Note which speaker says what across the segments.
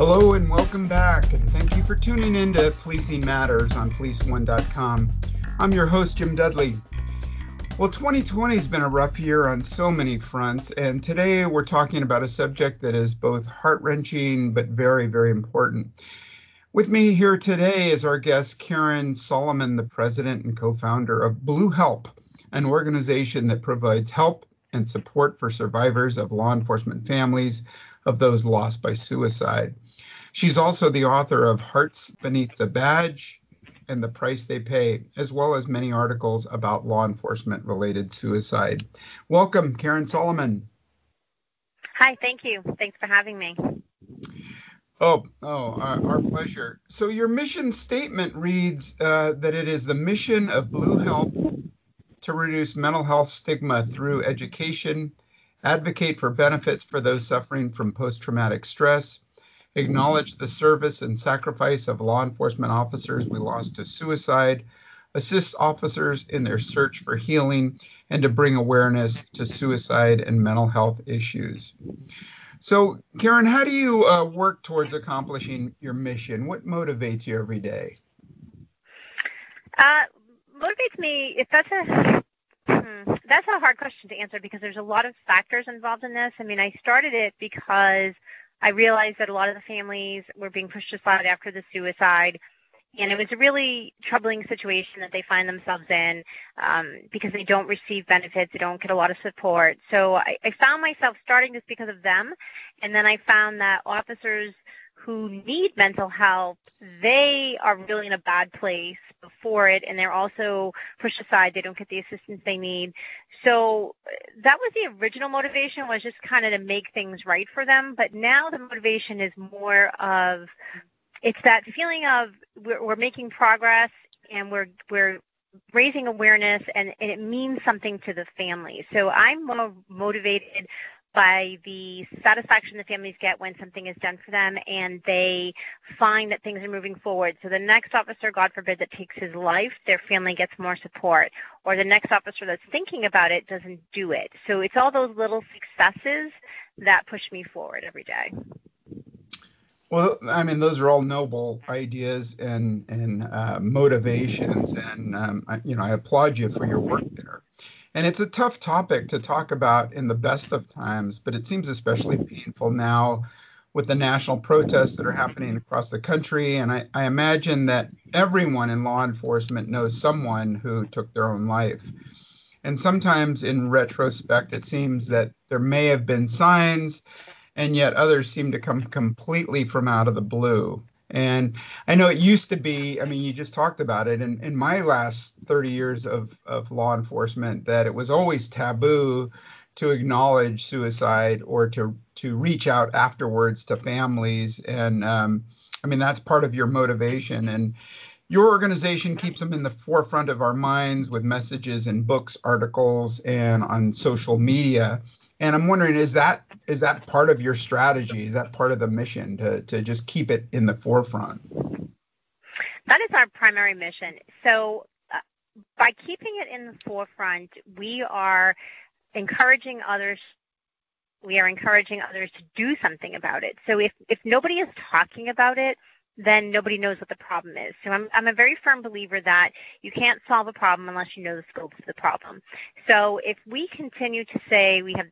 Speaker 1: Hello and welcome back, and thank you for tuning in to Policing Matters on PoliceOne.com. I'm your host, Jim Dudley. Well, 2020 has been a rough year on so many fronts, and today we're talking about a subject that is both heart wrenching but very, very important. With me here today is our guest, Karen Solomon, the president and co founder of Blue Help, an organization that provides help and support for survivors of law enforcement families of those lost by suicide. She's also the author of Hearts Beneath the Badge and the Price They Pay, as well as many articles about law enforcement related suicide. Welcome, Karen Solomon.
Speaker 2: Hi, thank you. Thanks for having me.
Speaker 1: Oh, oh, our, our pleasure. So, your mission statement reads uh, that it is the mission of Blue Help to reduce mental health stigma through education, advocate for benefits for those suffering from post traumatic stress, acknowledge the service and sacrifice of law enforcement officers we lost to suicide, assist officers in their search for healing, and to bring awareness to suicide and mental health issues. So, Karen, how do you uh, work towards accomplishing your mission? What motivates you every day?
Speaker 2: Uh, motivates me if that's a hmm, that's a hard question to answer because there's a lot of factors involved in this. I mean, I started it because I realized that a lot of the families were being pushed aside after the suicide. And it was a really troubling situation that they find themselves in um, because they don't receive benefits, they don't get a lot of support. So I, I found myself starting this because of them. And then I found that officers who need mental health, they are really in a bad place before it, and they're also pushed aside. They don't get the assistance they need. So that was the original motivation was just kind of to make things right for them. But now the motivation is more of it's that feeling of we're, we're making progress and we're we're raising awareness and, and it means something to the family. So I'm more motivated by the satisfaction the families get when something is done for them and they find that things are moving forward. So the next officer, God forbid, that takes his life, their family gets more support. Or the next officer that's thinking about it doesn't do it. So it's all those little successes that push me forward every day.
Speaker 1: Well, I mean, those are all noble ideas and and uh, motivations, and um, I, you know, I applaud you for your work there. And it's a tough topic to talk about in the best of times, but it seems especially painful now with the national protests that are happening across the country. And I, I imagine that everyone in law enforcement knows someone who took their own life. And sometimes in retrospect, it seems that there may have been signs, and yet others seem to come completely from out of the blue. And I know it used to be, I mean, you just talked about it in, in my last 30 years of, of law enforcement, that it was always taboo to acknowledge suicide or to, to reach out afterwards to families. And um, I mean, that's part of your motivation. And your organization keeps them in the forefront of our minds with messages in books, articles, and on social media. And I'm wondering, is that is that part of your strategy? Is that part of the mission to to just keep it in the forefront?
Speaker 2: That is our primary mission. So uh, by keeping it in the forefront, we are encouraging others we are encouraging others to do something about it. So if if nobody is talking about it, then nobody knows what the problem is. So I'm, I'm a very firm believer that you can't solve a problem unless you know the scope of the problem. So if we continue to say we have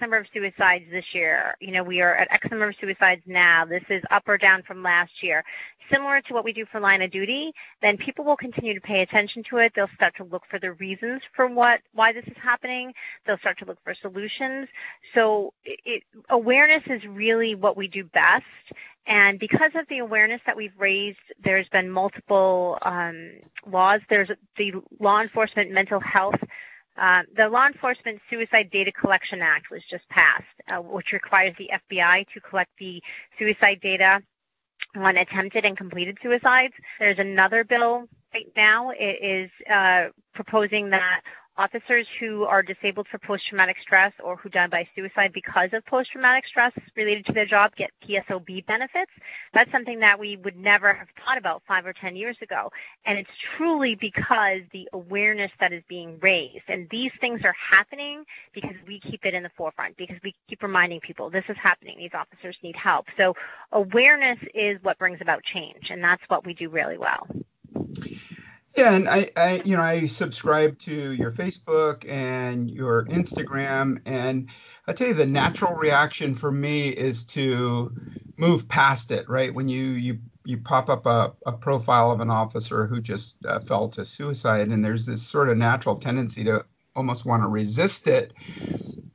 Speaker 2: Number of suicides this year. You know, we are at X number of suicides now. This is up or down from last year. Similar to what we do for line of duty, then people will continue to pay attention to it. They'll start to look for the reasons for what why this is happening. They'll start to look for solutions. So it, awareness is really what we do best. And because of the awareness that we've raised, there's been multiple um, laws. There's the Law Enforcement Mental Health uh, the Law Enforcement Suicide Data Collection Act was just passed, uh, which requires the FBI to collect the suicide data on attempted and completed suicides. There's another bill right now. It is uh, proposing that officers who are disabled for post-traumatic stress or who died by suicide because of post-traumatic stress related to their job get PSOB benefits. That's something that we would never have thought about five or 10 years ago. And it's truly because the awareness that is being raised. And these things are happening because we keep it in the forefront, because we keep reminding people this is happening. These officers need help. So awareness is what brings about change. And that's what we do really well.
Speaker 1: Yeah, and I, I, you know, I subscribe to your Facebook and your Instagram, and I tell you, the natural reaction for me is to move past it. Right when you you you pop up a, a profile of an officer who just uh, fell to suicide, and there's this sort of natural tendency to almost want to resist it.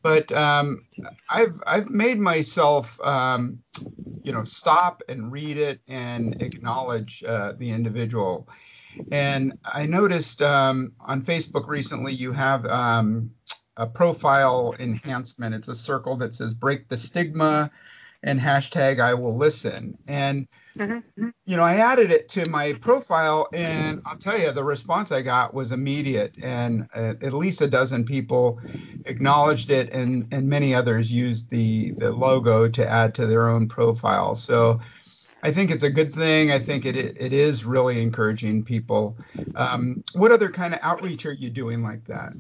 Speaker 1: But um, I've I've made myself, um, you know, stop and read it and acknowledge uh, the individual and I noticed um, on Facebook recently you have um, a profile enhancement. It's a circle that says break the stigma and hashtag I will listen. And, mm-hmm. you know, I added it to my profile and I'll tell you, the response I got was immediate. And uh, at least a dozen people acknowledged it and, and many others used the, the logo to add to their own profile. So, I think it's a good thing. I think it it is really encouraging people. Um, what other kind of outreach are you doing like that?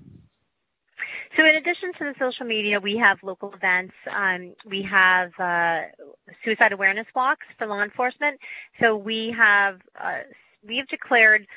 Speaker 2: So, in addition to the social media, we have local events. Um, we have uh, suicide awareness walks for law enforcement. So, we have uh, we have declared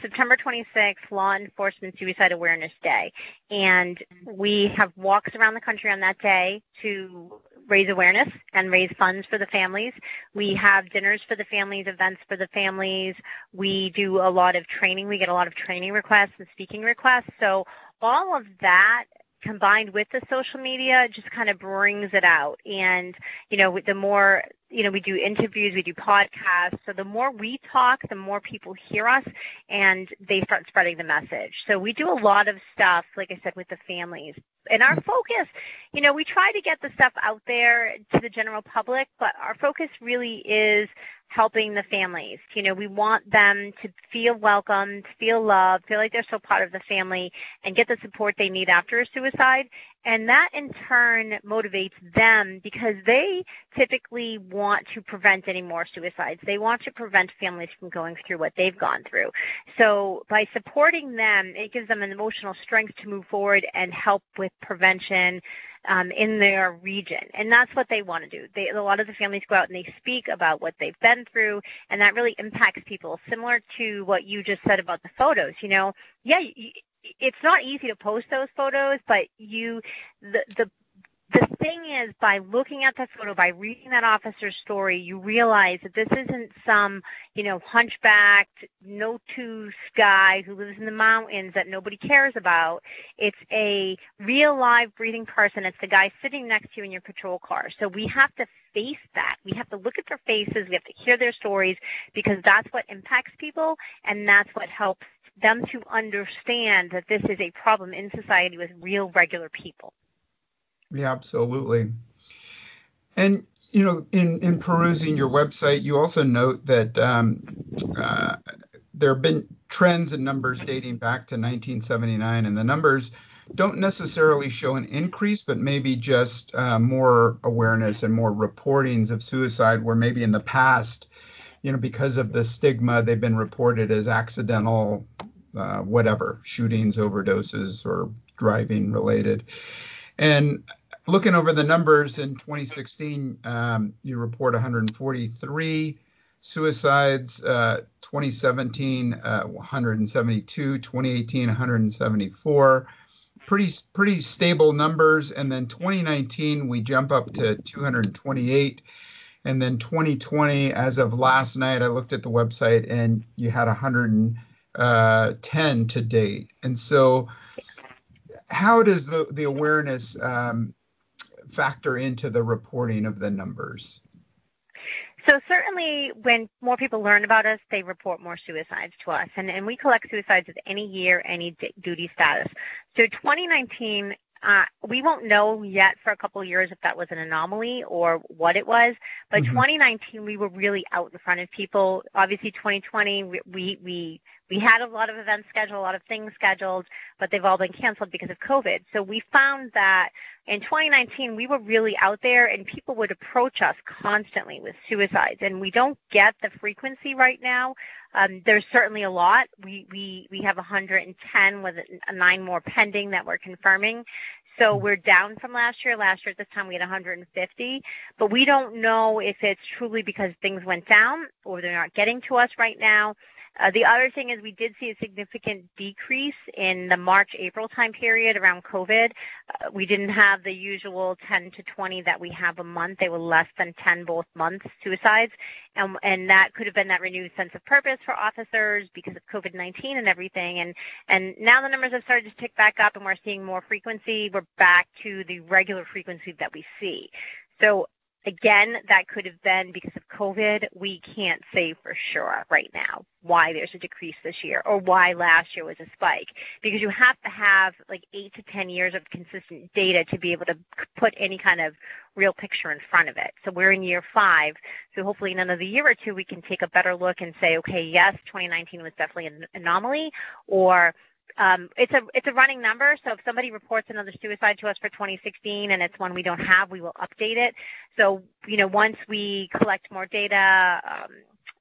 Speaker 2: September 26th, Law Enforcement Suicide Awareness Day, and we have walks around the country on that day to raise awareness and raise funds for the families. We have dinners for the families, events for the families. We do a lot of training. We get a lot of training requests and speaking requests. So all of that combined with the social media just kind of brings it out. And, you know, the more, you know, we do interviews, we do podcasts. So the more we talk, the more people hear us and they start spreading the message. So we do a lot of stuff, like I said, with the families. And our focus, you know, we try to get the stuff out there to the general public, but our focus really is helping the families. You know, we want them to feel welcomed, feel loved, feel like they're still part of the family, and get the support they need after a suicide. And that in turn motivates them because they typically want to prevent any more suicides. They want to prevent families from going through what they've gone through. So by supporting them, it gives them an emotional strength to move forward and help with prevention um, in their region. And that's what they want to do. They, a lot of the families go out and they speak about what they've been through, and that really impacts people. Similar to what you just said about the photos. You know, yeah, you, it's not easy to post those photos, but you, the, the the thing is, by looking at that photo, by reading that officer's story, you realize that this isn't some, you know, hunchbacked, no-tooth guy who lives in the mountains that nobody cares about. It's a real, live, breathing person. It's the guy sitting next to you in your patrol car. So we have to face that. We have to look at their faces. We have to hear their stories because that's what impacts people, and that's what helps them to understand that this is a problem in society with real, regular people.
Speaker 1: Yeah, absolutely. And you know, in in perusing your website, you also note that um, uh, there have been trends and numbers dating back to 1979, and the numbers don't necessarily show an increase, but maybe just uh, more awareness and more reportings of suicide, where maybe in the past, you know, because of the stigma, they've been reported as accidental, uh, whatever, shootings, overdoses, or driving related. And looking over the numbers in 2016, um, you report 143 suicides. Uh, 2017, uh, 172. 2018, 174. Pretty pretty stable numbers. And then 2019, we jump up to 228. And then 2020, as of last night, I looked at the website and you had 110 uh, to date. And so, how does the the awareness um, factor into the reporting of the numbers?
Speaker 2: So certainly when more people learn about us, they report more suicides to us. And, and we collect suicides of any year, any d- duty status. So 2019, uh, we won't know yet for a couple of years if that was an anomaly or what it was. But mm-hmm. 2019, we were really out in front of people. Obviously, 2020, we, we, we had a lot of events scheduled, a lot of things scheduled, but they've all been canceled because of COVID. So we found that in 2019, we were really out there and people would approach us constantly with suicides. And we don't get the frequency right now. Um, there's certainly a lot. We, we, we have 110 with nine more pending that we're confirming. So we're down from last year. Last year at this time we had 150, but we don't know if it's truly because things went down or they're not getting to us right now uh, the other thing is we did see a significant decrease in the March-April time period around COVID. Uh, we didn't have the usual 10 to 20 that we have a month. They were less than 10 both months suicides, and, and that could have been that renewed sense of purpose for officers because of COVID-19 and everything. And and now the numbers have started to tick back up, and we're seeing more frequency. We're back to the regular frequency that we see. So Again, that could have been because of COVID. We can't say for sure right now why there's a decrease this year or why last year was a spike because you have to have like eight to 10 years of consistent data to be able to put any kind of real picture in front of it. So we're in year five. So hopefully in another year or two, we can take a better look and say, okay, yes, 2019 was definitely an anomaly or um, it's a it's a running number. So if somebody reports another suicide to us for 2016 and it's one we don't have, we will update it. So you know once we collect more data, um,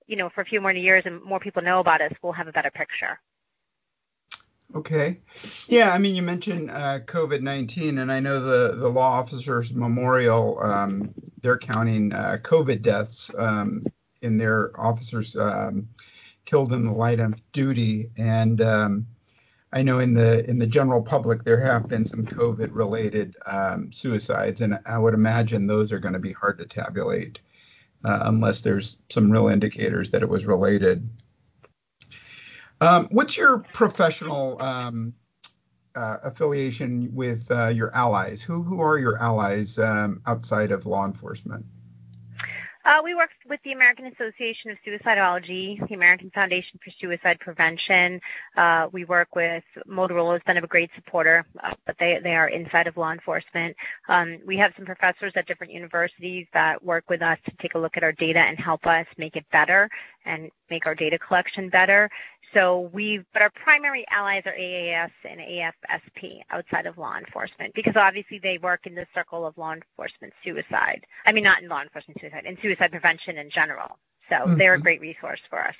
Speaker 2: you know for a few more years and more people know about us, we'll have a better picture.
Speaker 1: Okay. Yeah, I mean, you mentioned uh, COVID 19, and I know the, the Law Officers Memorial, um, they're counting uh, COVID deaths um, in their officers um, killed in the line of duty. And um, I know in the in the general public there have been some COVID related um, suicides, and I would imagine those are going to be hard to tabulate uh, unless there's some real indicators that it was related. Um, what's your professional um, uh, affiliation with uh, your allies? Who who are your allies um, outside of law enforcement?
Speaker 2: Uh, we work with the American Association of Suicidology, the American Foundation for Suicide Prevention. Uh, we work with Motorola has been a great supporter, uh, but they, they are inside of law enforcement. Um, we have some professors at different universities that work with us to take a look at our data and help us make it better and make our data collection better. So we, but our primary allies are AAS and AFSP outside of law enforcement because obviously they work in the circle of law enforcement suicide. I mean, not in law enforcement suicide, in suicide prevention in general. So mm-hmm. they're a great resource for us.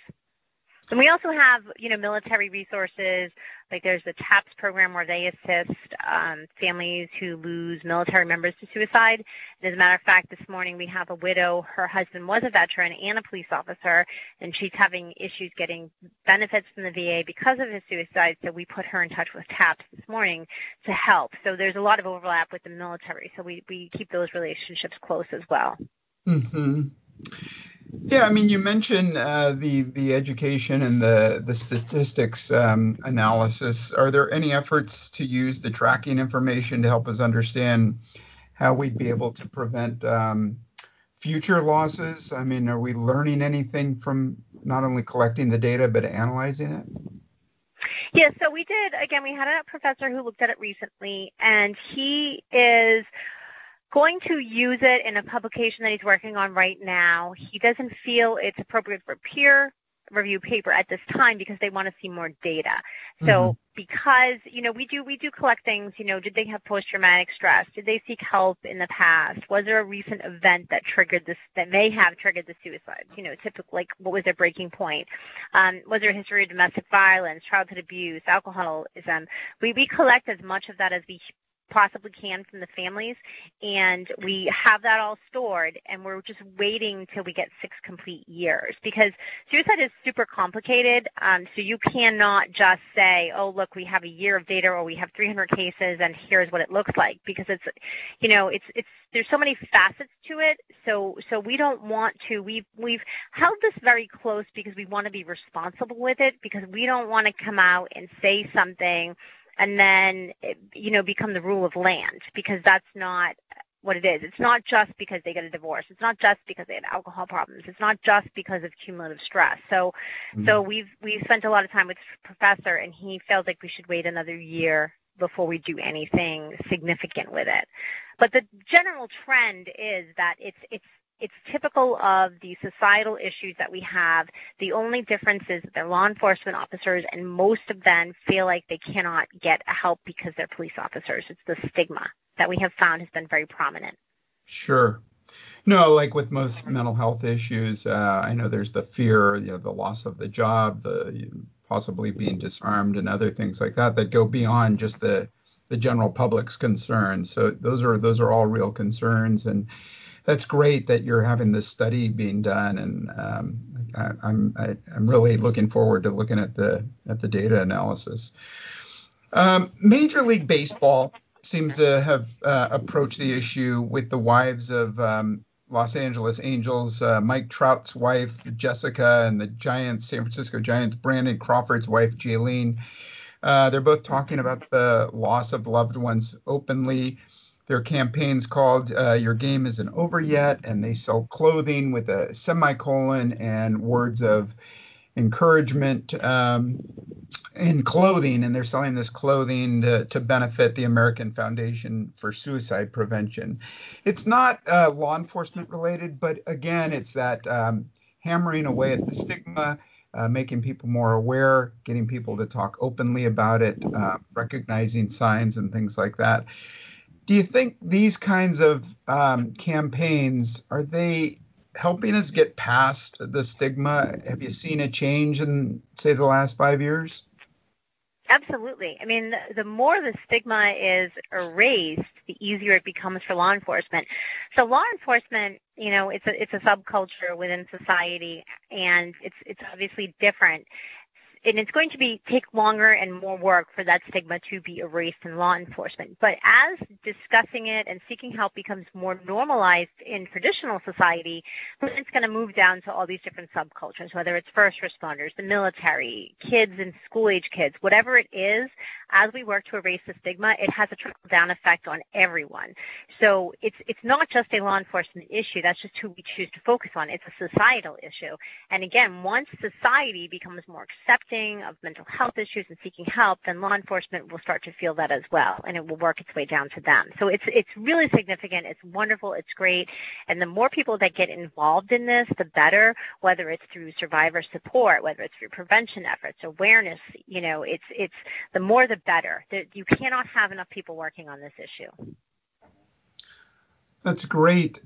Speaker 2: And we also have, you know, military resources. Like there's the TAPS program where they assist um, families who lose military members to suicide. And as a matter of fact, this morning we have a widow. Her husband was a veteran and a police officer, and she's having issues getting benefits from the VA because of his suicide. So we put her in touch with TAPS this morning to help. So there's a lot of overlap with the military. So we, we keep those relationships close as well.
Speaker 1: Mm-hmm. Yeah, I mean, you mentioned uh, the the education and the the statistics um, analysis. Are there any efforts to use the tracking information to help us understand how we'd be able to prevent um, future losses? I mean, are we learning anything from not only collecting the data but analyzing it?
Speaker 2: Yeah, so we did. Again, we had a professor who looked at it recently, and he is going to use it in a publication that he's working on right now. He doesn't feel it's appropriate for peer review paper at this time because they want to see more data. So mm-hmm. because, you know, we do we do collect things, you know, did they have post traumatic stress? Did they seek help in the past? Was there a recent event that triggered this that may have triggered the suicide? You know, typically like what was their breaking point? Um, was there a history of domestic violence, childhood abuse, alcoholism? We we collect as much of that as we possibly can from the families and we have that all stored and we're just waiting till we get six complete years because suicide is super complicated um, so you cannot just say oh look we have a year of data or we have 300 cases and here's what it looks like because it's you know it's it's there's so many facets to it so so we don't want to we've we've held this very close because we want to be responsible with it because we don't want to come out and say something and then you know become the rule of land because that's not what it is. It's not just because they get a divorce. It's not just because they have alcohol problems. It's not just because of cumulative stress. So, mm-hmm. so we've we've spent a lot of time with professor, and he felt like we should wait another year before we do anything significant with it. But the general trend is that it's it's it's typical of the societal issues that we have. The only difference is that they're law enforcement officers, and most of them feel like they cannot get help because they're police officers. It's the stigma that we have found has been very prominent.
Speaker 1: Sure. No, like with most mental health issues, uh, I know there's the fear, you know, the loss of the job, the possibly being disarmed, and other things like that that go beyond just the the general public's concerns. So those are those are all real concerns, and that's great that you're having this study being done, and um, I, I'm I, am i am really looking forward to looking at the at the data analysis. Um, Major League Baseball seems to have uh, approached the issue with the wives of um, Los Angeles Angels, uh, Mike Trout's wife Jessica, and the Giants, San Francisco Giants, Brandon Crawford's wife Jalynne. Uh, they're both talking about the loss of loved ones openly. Their campaign's called uh, Your Game Isn't Over Yet, and they sell clothing with a semicolon and words of encouragement um, in clothing. And they're selling this clothing to, to, benefit the American Foundation for Suicide Prevention. It's not uh, law enforcement related, but again, it's that um, hammering away at the stigma. Uh, making people more aware, getting people to talk openly about it, uh, recognizing signs and things like that do you think these kinds of um, campaigns are they helping us get past the stigma? Have you seen a change in say the last five years?
Speaker 2: Absolutely. I mean, the, the more the stigma is erased, the easier it becomes for law enforcement. So law enforcement, you know, it's a it's a subculture within society, and it's it's obviously different and it's going to be take longer and more work for that stigma to be erased in law enforcement. But as discussing it and seeking help becomes more normalized in traditional society, then it's going to move down to all these different subcultures, whether it's first responders, the military, kids and school age kids, whatever it is. As we work to erase the stigma, it has a trickle down effect on everyone. So it's it's not just a law enforcement issue. That's just who we choose to focus on. It's a societal issue. And again, once society becomes more accepting of mental health issues and seeking help, then law enforcement will start to feel that as well, and it will work its way down to them. So it's it's really significant. It's wonderful. It's great, and the more people that get involved in this, the better. Whether it's through survivor support, whether it's through prevention efforts, awareness, you know, it's it's the more the better. You cannot have enough people working on this issue.
Speaker 1: That's great.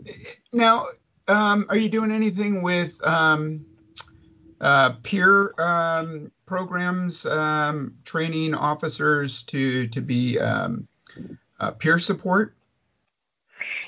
Speaker 1: Now, um, are you doing anything with um, uh, peer um, programs um, training officers to to be um, uh, peer support?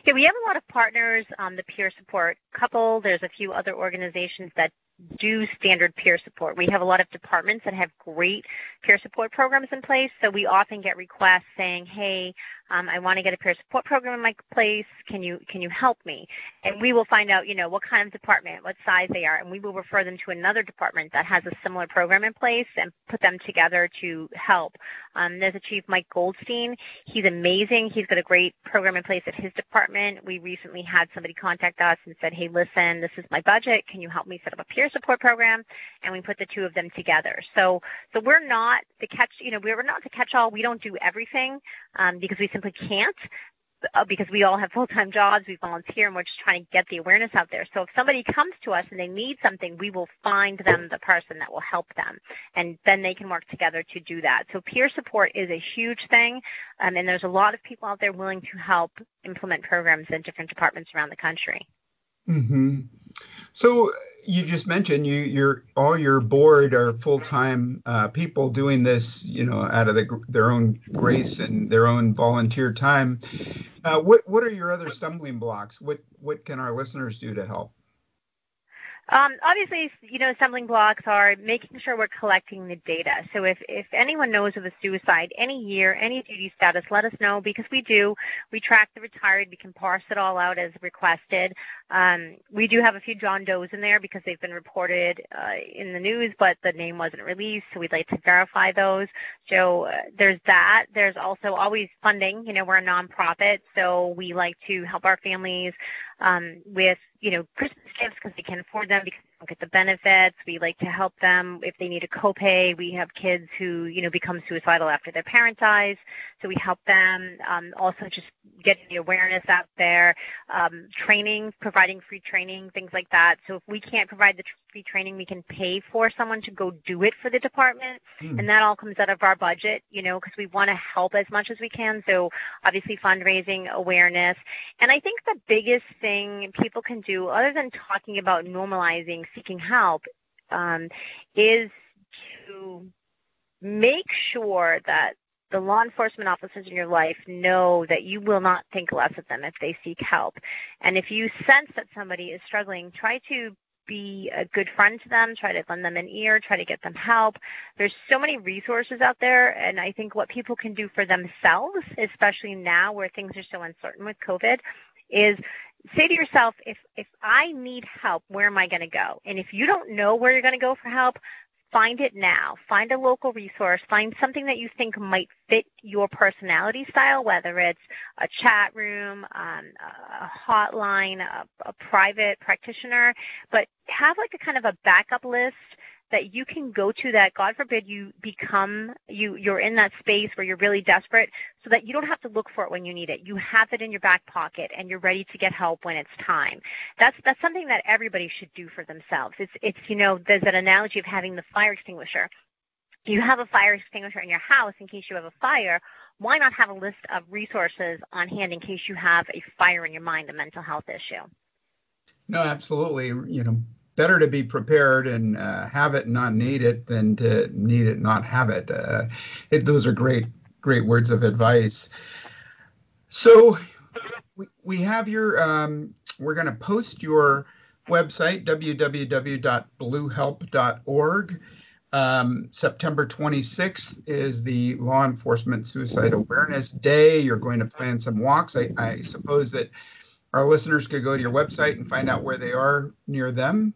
Speaker 2: Yeah, we have a lot of partners on the peer support couple. There's a few other organizations that do standard peer support. We have a lot of departments that have great peer support programs in place. So we often get requests saying, "Hey, um, I want to get a peer support program in my place. Can you can you help me?" And we will find out, you know, what kind of department, what size they are, and we will refer them to another department that has a similar program in place and put them together to help. Um, there's a chief, Mike Goldstein. He's amazing. He's got a great program in place at his department. We recently had somebody contact us and said, "Hey, listen, this is my budget. Can you help me set up a peer support program?" And we put the two of them together. So so we're not the catch. You know, we're not the catch-all. We don't do everything um, because we simply can't uh, because we all have full-time jobs, we volunteer, and we're just trying to get the awareness out there. So if somebody comes to us and they need something, we will find them the person that will help them, and then they can work together to do that. So peer support is a huge thing, um, and there's a lot of people out there willing to help implement programs in different departments around the country.
Speaker 1: Mm-hmm. So you just mentioned you your all your board are full time uh, people doing this, you know, out of the, their own grace and their own volunteer time. Uh, what what are your other stumbling blocks? What what can our listeners do to help?
Speaker 2: Um, obviously, you know, stumbling blocks are making sure we're collecting the data. So if, if anyone knows of a suicide, any year, any duty status, let us know because we do. We track the retired. We can parse it all out as requested. Um, we do have a few John Does in there because they've been reported uh, in the news, but the name wasn't released, so we'd like to verify those. So uh, there's that. There's also always funding. You know, we're a nonprofit, so we like to help our families um, with you know Christmas gifts because they can afford them because get the benefits. We like to help them if they need a copay. We have kids who, you know, become suicidal after their parent dies, so we help them. Um, also, just getting the awareness out there, um, training, providing free training, things like that. So if we can't provide the free training, we can pay for someone to go do it for the department, mm. and that all comes out of our budget, you know, because we want to help as much as we can. So obviously, fundraising, awareness, and I think the biggest thing people can do, other than talking about normalizing seeking help um, is to make sure that the law enforcement officers in your life know that you will not think less of them if they seek help. And if you sense that somebody is struggling, try to be a good friend to them, try to lend them an ear, try to get them help. There's so many resources out there, and I think what people can do for themselves, especially now where things are so uncertain with COVID, is say to yourself, if if I need help, where am I going to go? And if you don't know where you're going to go for help, find it now. Find a local resource. Find something that you think might fit your personality style, whether it's a chat room, um, a hotline, a, a private practitioner. But have like a kind of a backup list that you can go to that god forbid you become you you're in that space where you're really desperate so that you don't have to look for it when you need it. You have it in your back pocket and you're ready to get help when it's time. That's that's something that everybody should do for themselves. It's it's you know there's that analogy of having the fire extinguisher. You have a fire extinguisher in your house in case you have a fire why not have a list of resources on hand in case you have a fire in your mind a mental health issue?
Speaker 1: No absolutely. You know better to be prepared and uh, have it and not need it than to need it and not have it. Uh, it. Those are great, great words of advice. So we, we have your, um, we're going to post your website, www.bluehelp.org. Um, September 26th is the Law Enforcement Suicide Awareness Day. You're going to plan some walks. I, I suppose that our listeners could go to your website and find out where they are near them.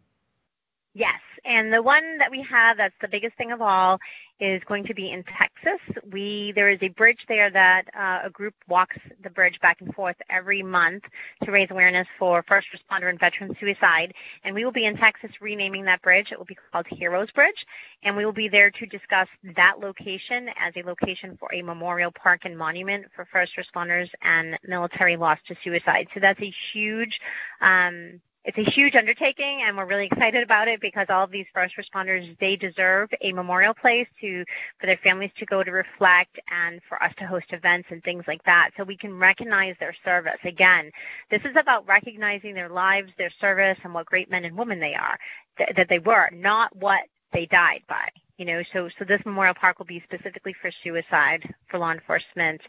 Speaker 2: Yes, and the one that we have that's the biggest thing of all is going to be in Texas. We there is a bridge there that uh, a group walks the bridge back and forth every month to raise awareness for first responder and veteran suicide. And we will be in Texas renaming that bridge. It will be called Heroes Bridge, and we will be there to discuss that location as a location for a memorial park and monument for first responders and military lost to suicide. So that's a huge um, it's a huge undertaking and we're really excited about it because all of these first responders they deserve a memorial place to for their families to go to reflect and for us to host events and things like that. So we can recognize their service. Again this is about recognizing their lives their service and what great men and women they are th- that they were not what they died by you know? So so this memorial park will be specifically for suicide for law enforcement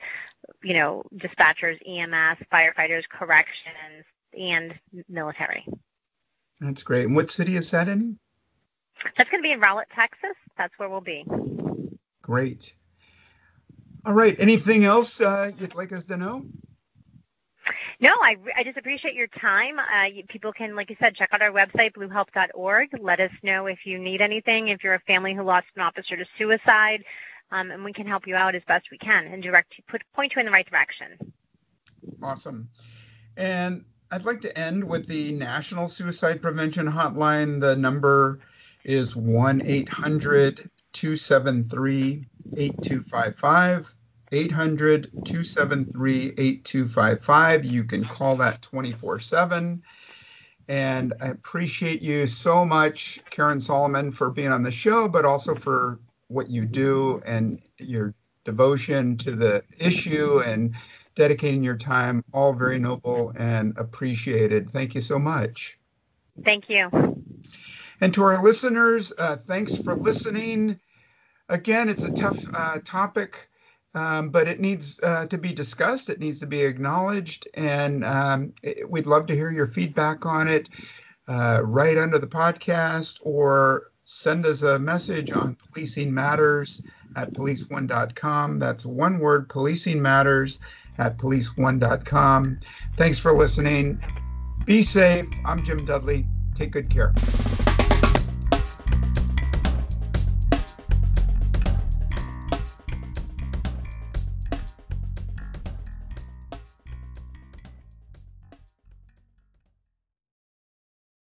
Speaker 2: you know dispatchers ems firefighters corrections and military.
Speaker 1: That's great. And what city is that in?
Speaker 2: That's going to be in Rowlett, Texas. That's where we'll be.
Speaker 1: Great. All right. Anything else uh, you'd like us to know?
Speaker 2: No, I, I just appreciate your time. Uh, people can, like you said, check out our website, bluehelp.org. Let us know if you need anything, if you're a family who lost an officer to suicide, um, and we can help you out as best we can and direct you, put, point you in the right direction.
Speaker 1: Awesome. And I'd like to end with the National Suicide Prevention Hotline. The number is 1 800 273 8255. 800 273 8255. You can call that 24 7. And I appreciate you so much, Karen Solomon, for being on the show, but also for what you do and your devotion to the issue and dedicating your time. All very noble and appreciated. Thank you so much.
Speaker 2: Thank you.
Speaker 1: And to our listeners, uh, thanks for listening. Again, it's a tough uh, topic, um, but it needs uh, to be discussed. It needs to be acknowledged, and um, it, we'd love to hear your feedback on it. Uh, right under the podcast, or send us a message on Policing Matters at policeone.com. That's one word, Policing Matters at policeone.com. Thanks for listening. Be safe. I'm Jim Dudley. Take good care.